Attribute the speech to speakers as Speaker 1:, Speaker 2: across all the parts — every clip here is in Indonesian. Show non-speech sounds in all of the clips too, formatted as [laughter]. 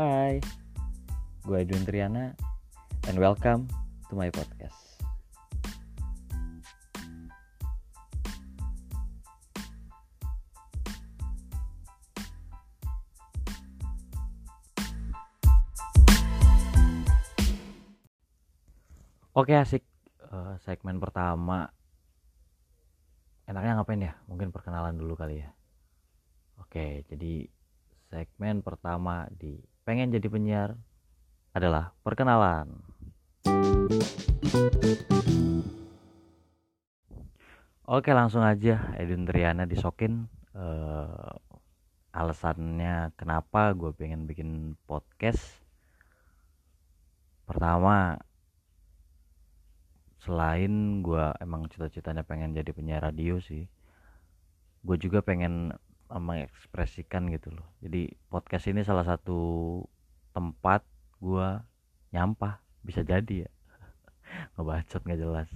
Speaker 1: Hai, gue Edwin Triana and welcome to my podcast. Oke asik, uh, segmen pertama enaknya ngapain ya? Mungkin perkenalan dulu kali ya. Oke, jadi segmen pertama di pengen jadi penyiar adalah perkenalan. Oke langsung aja Edwin Triana disokin uh, alasannya kenapa gue pengen bikin podcast. Pertama selain gue emang cita-citanya pengen jadi penyiar radio sih gue juga pengen mengekspresikan gitu loh. Jadi podcast ini salah satu tempat gue nyampah bisa jadi ya. [laughs] Ngebacot nggak jelas.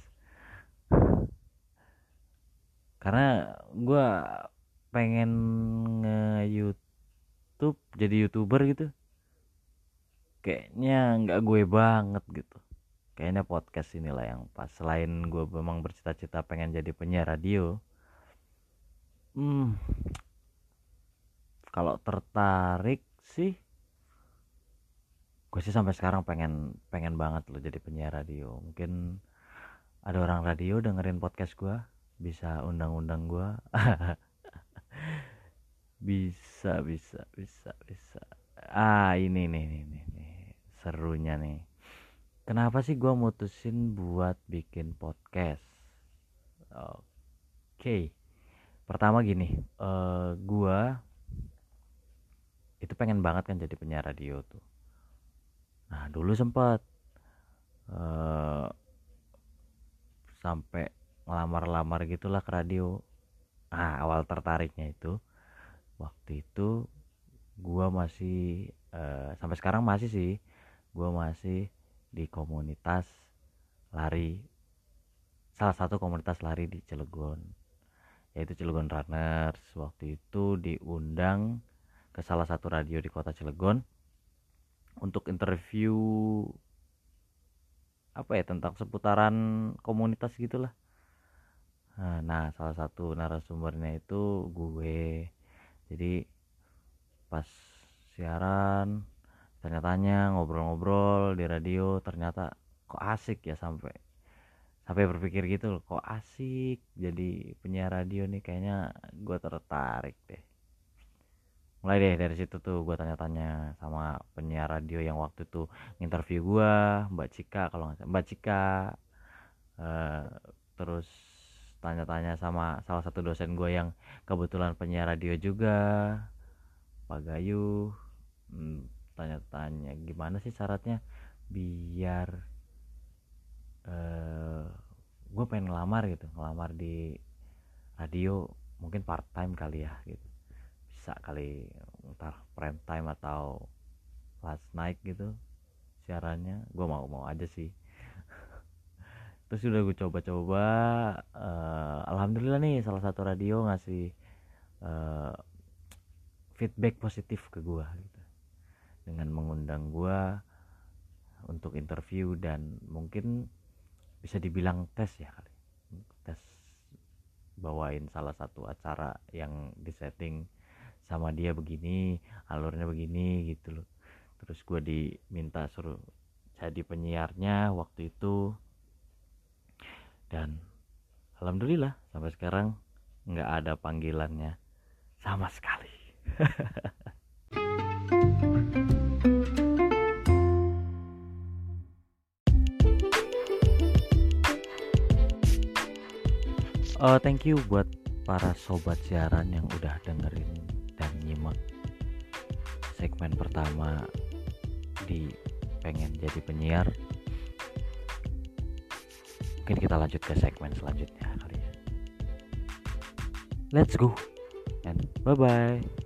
Speaker 1: Karena gue pengen nge YouTube jadi youtuber gitu. Kayaknya nggak gue banget gitu. Kayaknya podcast inilah yang pas. Selain gue memang bercita-cita pengen jadi penyiar radio hmm kalau tertarik sih gue sih sampai sekarang pengen pengen banget loh jadi penyiar radio mungkin ada orang radio dengerin podcast gue bisa undang-undang gue [laughs] bisa bisa bisa bisa ah ini nih nih nih, nih. serunya nih kenapa sih gue mutusin buat bikin podcast oke okay. pertama gini uh, eh, gue itu pengen banget kan jadi penyiar radio tuh. Nah dulu sempat uh, sampai ngelamar-lamar gitulah ke radio. Ah awal tertariknya itu waktu itu gue masih uh, sampai sekarang masih sih gue masih di komunitas lari salah satu komunitas lari di Cilegon yaitu Cilegon Runners. Waktu itu diundang ke salah satu radio di kota Cilegon untuk interview apa ya tentang seputaran komunitas gitulah. Nah salah satu narasumbernya itu gue. Jadi pas siaran tanya-tanya ngobrol-ngobrol di radio ternyata kok asik ya sampai sampai berpikir gitu loh kok asik jadi penyiar radio nih kayaknya gue tertarik deh mulai deh dari situ tuh gue tanya-tanya sama penyiar radio yang waktu itu interview gue Mbak Cika kalau nggak Mbak Cika. Uh, terus tanya-tanya sama salah satu dosen gue yang kebetulan penyiar radio juga Pak Gayu. Hmm, tanya-tanya gimana sih syaratnya biar uh, gue pengen ngelamar gitu ngelamar di radio mungkin part time kali ya gitu bisa kali ntar prime time atau last night gitu siarannya. Gue mau mau aja sih. [laughs] Terus udah gue coba-coba uh, alhamdulillah nih salah satu radio ngasih uh, feedback positif ke gue gitu. Dengan mengundang gue untuk interview dan mungkin bisa dibilang tes ya kali. Tes bawain salah satu acara yang disetting sama dia begini alurnya begini gitu loh. Terus gue diminta suruh jadi penyiarnya waktu itu. Dan alhamdulillah sampai sekarang nggak ada panggilannya sama sekali. Uh, [laughs] thank you buat para sobat siaran yang udah dengerin nyimak segmen pertama di pengen jadi penyiar. Mungkin kita lanjut ke segmen selanjutnya kali ya let's go and bye bye